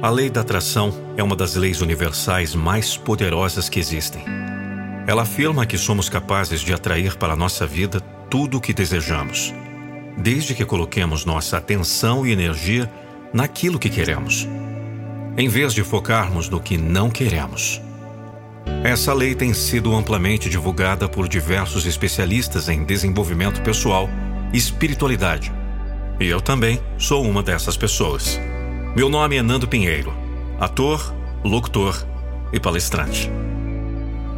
A lei da atração é uma das leis universais mais poderosas que existem. Ela afirma que somos capazes de atrair para a nossa vida tudo o que desejamos, desde que coloquemos nossa atenção e energia naquilo que queremos, em vez de focarmos no que não queremos. Essa lei tem sido amplamente divulgada por diversos especialistas em desenvolvimento pessoal e espiritualidade. E eu também sou uma dessas pessoas. Meu nome é Nando Pinheiro, ator, locutor e palestrante.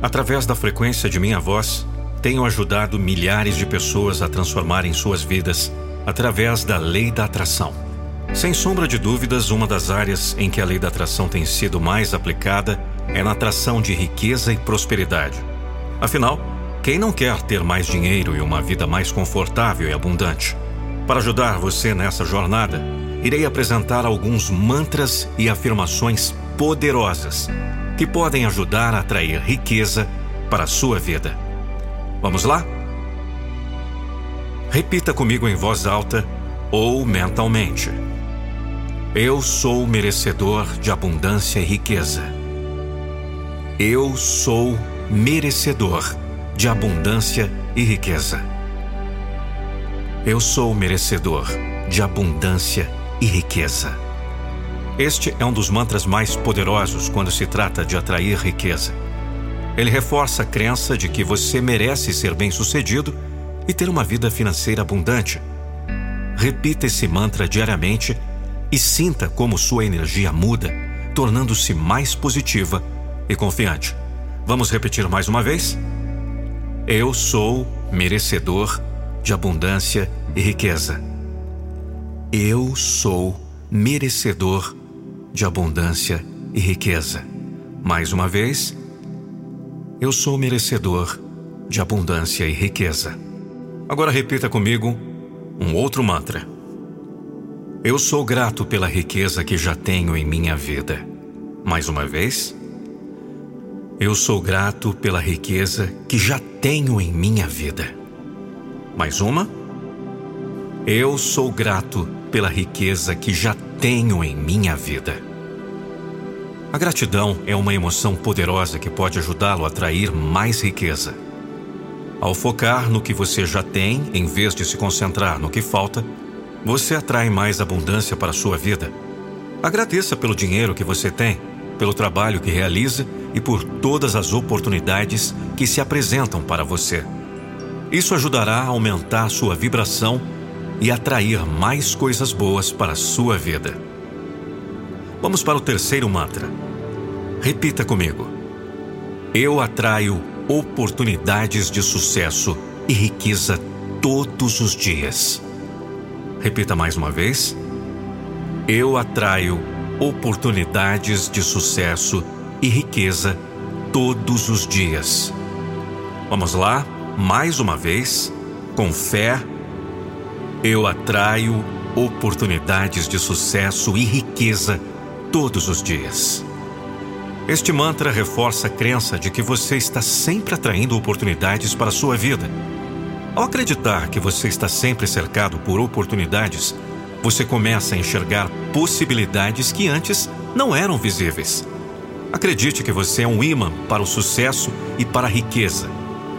Através da frequência de minha voz, tenho ajudado milhares de pessoas a transformarem suas vidas através da lei da atração. Sem sombra de dúvidas, uma das áreas em que a lei da atração tem sido mais aplicada é na atração de riqueza e prosperidade. Afinal, quem não quer ter mais dinheiro e uma vida mais confortável e abundante? Para ajudar você nessa jornada, irei apresentar alguns mantras e afirmações poderosas que podem ajudar a atrair riqueza para a sua vida. Vamos lá? Repita comigo em voz alta ou mentalmente. Eu sou merecedor de abundância e riqueza. Eu sou merecedor de abundância e riqueza. Eu sou merecedor de abundância e riqueza. Este é um dos mantras mais poderosos quando se trata de atrair riqueza. Ele reforça a crença de que você merece ser bem-sucedido e ter uma vida financeira abundante. Repita esse mantra diariamente e sinta como sua energia muda, tornando-se mais positiva e confiante. Vamos repetir mais uma vez? Eu sou merecedor de abundância e riqueza. Eu sou merecedor de abundância e riqueza. Mais uma vez, eu sou merecedor de abundância e riqueza. Agora repita comigo um outro mantra. Eu sou grato pela riqueza que já tenho em minha vida. Mais uma vez. Eu sou grato pela riqueza que já tenho em minha vida. Mais uma. Eu sou grato pela riqueza que já tenho em minha vida. A gratidão é uma emoção poderosa que pode ajudá-lo a atrair mais riqueza. Ao focar no que você já tem, em vez de se concentrar no que falta, você atrai mais abundância para a sua vida. Agradeça pelo dinheiro que você tem, pelo trabalho que realiza e por todas as oportunidades que se apresentam para você. Isso ajudará a aumentar sua vibração e atrair mais coisas boas para a sua vida. Vamos para o terceiro mantra. Repita comigo. Eu atraio oportunidades de sucesso e riqueza todos os dias. Repita mais uma vez. Eu atraio oportunidades de sucesso e riqueza todos os dias. Vamos lá, mais uma vez, com fé eu atraio oportunidades de sucesso e riqueza todos os dias. Este mantra reforça a crença de que você está sempre atraindo oportunidades para a sua vida. Ao acreditar que você está sempre cercado por oportunidades, você começa a enxergar possibilidades que antes não eram visíveis. Acredite que você é um imã para o sucesso e para a riqueza,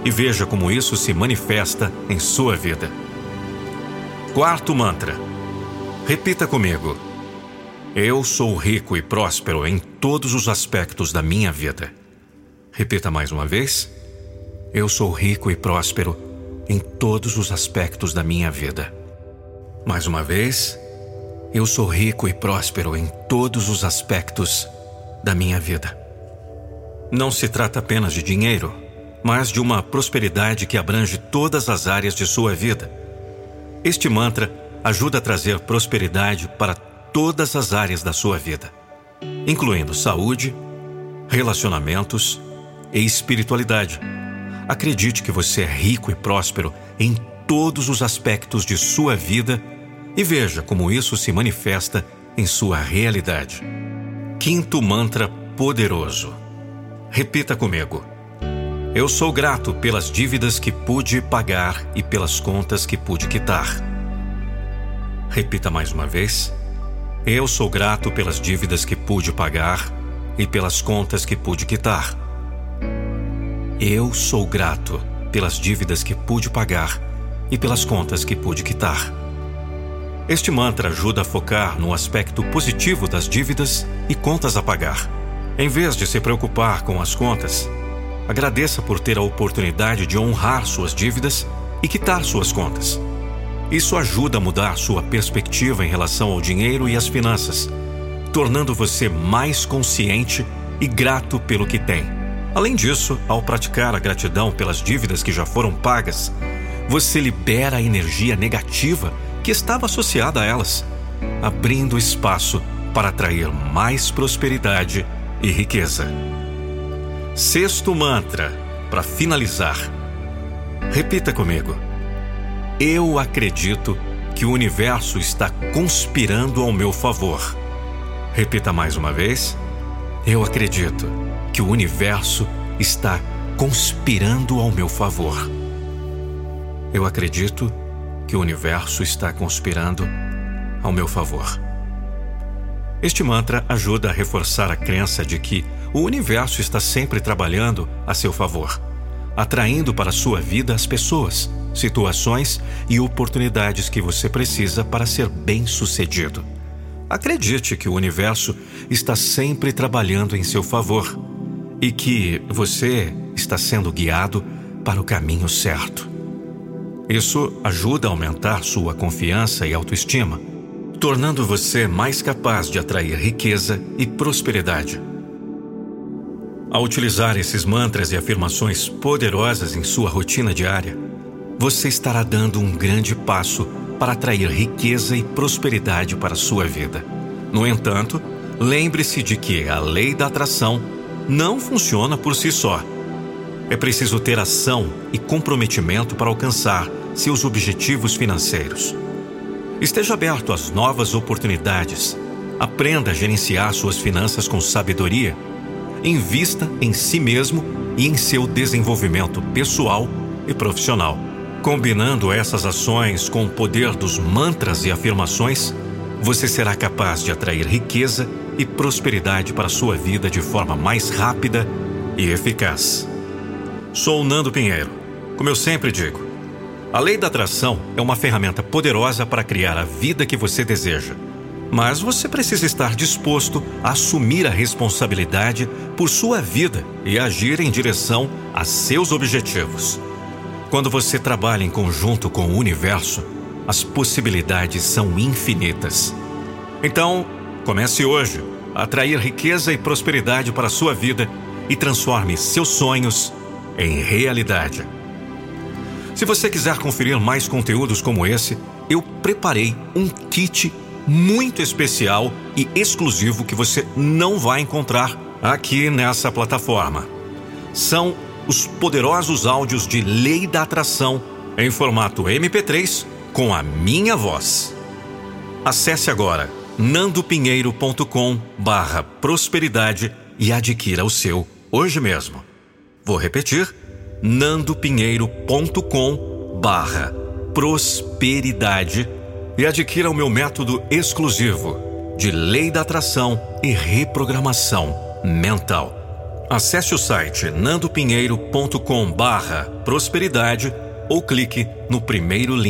e veja como isso se manifesta em sua vida. Quarto mantra. Repita comigo. Eu sou rico e próspero em todos os aspectos da minha vida. Repita mais uma vez. Eu sou rico e próspero em todos os aspectos da minha vida. Mais uma vez. Eu sou rico e próspero em todos os aspectos da minha vida. Não se trata apenas de dinheiro, mas de uma prosperidade que abrange todas as áreas de sua vida este mantra ajuda a trazer prosperidade para todas as áreas da sua vida, incluindo saúde, relacionamentos e espiritualidade. Acredite que você é rico e próspero em todos os aspectos de sua vida e veja como isso se manifesta em sua realidade. Quinto mantra poderoso. Repita comigo. Eu sou grato pelas dívidas que pude pagar e pelas contas que pude quitar. Repita mais uma vez. Eu sou grato pelas dívidas que pude pagar e pelas contas que pude quitar. Eu sou grato pelas dívidas que pude pagar e pelas contas que pude quitar. Este mantra ajuda a focar no aspecto positivo das dívidas e contas a pagar. Em vez de se preocupar com as contas, agradeça por ter a oportunidade de honrar suas dívidas e quitar suas contas. Isso ajuda a mudar sua perspectiva em relação ao dinheiro e às finanças, tornando você mais consciente e grato pelo que tem. Além disso, ao praticar a gratidão pelas dívidas que já foram pagas, você libera a energia negativa que estava associada a elas, abrindo espaço para atrair mais prosperidade e riqueza. Sexto mantra, para finalizar. Repita comigo. Eu acredito que o universo está conspirando ao meu favor. Repita mais uma vez. Eu acredito que o universo está conspirando ao meu favor. Eu acredito que o universo está conspirando ao meu favor. Este mantra ajuda a reforçar a crença de que o universo está sempre trabalhando a seu favor, atraindo para sua vida as pessoas situações e oportunidades que você precisa para ser bem-sucedido. Acredite que o universo está sempre trabalhando em seu favor e que você está sendo guiado para o caminho certo. Isso ajuda a aumentar sua confiança e autoestima, tornando você mais capaz de atrair riqueza e prosperidade. Ao utilizar esses mantras e afirmações poderosas em sua rotina diária, você estará dando um grande passo para atrair riqueza e prosperidade para a sua vida. No entanto, lembre-se de que a lei da atração não funciona por si só. É preciso ter ação e comprometimento para alcançar seus objetivos financeiros. Esteja aberto às novas oportunidades. Aprenda a gerenciar suas finanças com sabedoria. Invista em si mesmo e em seu desenvolvimento pessoal e profissional. Combinando essas ações com o poder dos mantras e afirmações, você será capaz de atrair riqueza e prosperidade para a sua vida de forma mais rápida e eficaz. Sou Nando Pinheiro. Como eu sempre digo, a lei da atração é uma ferramenta poderosa para criar a vida que você deseja. Mas você precisa estar disposto a assumir a responsabilidade por sua vida e agir em direção a seus objetivos. Quando você trabalha em conjunto com o universo, as possibilidades são infinitas. Então, comece hoje a atrair riqueza e prosperidade para a sua vida e transforme seus sonhos em realidade. Se você quiser conferir mais conteúdos como esse, eu preparei um kit muito especial e exclusivo que você não vai encontrar aqui nessa plataforma. São os poderosos áudios de Lei da Atração em formato MP3 com a minha voz. Acesse agora nandopinheiro.com/prosperidade e adquira o seu hoje mesmo. Vou repetir: nandopinheiro.com/prosperidade e adquira o meu método exclusivo de Lei da Atração e Reprogramação Mental. Acesse o site nandopinheiro.com/prosperidade ou clique no primeiro link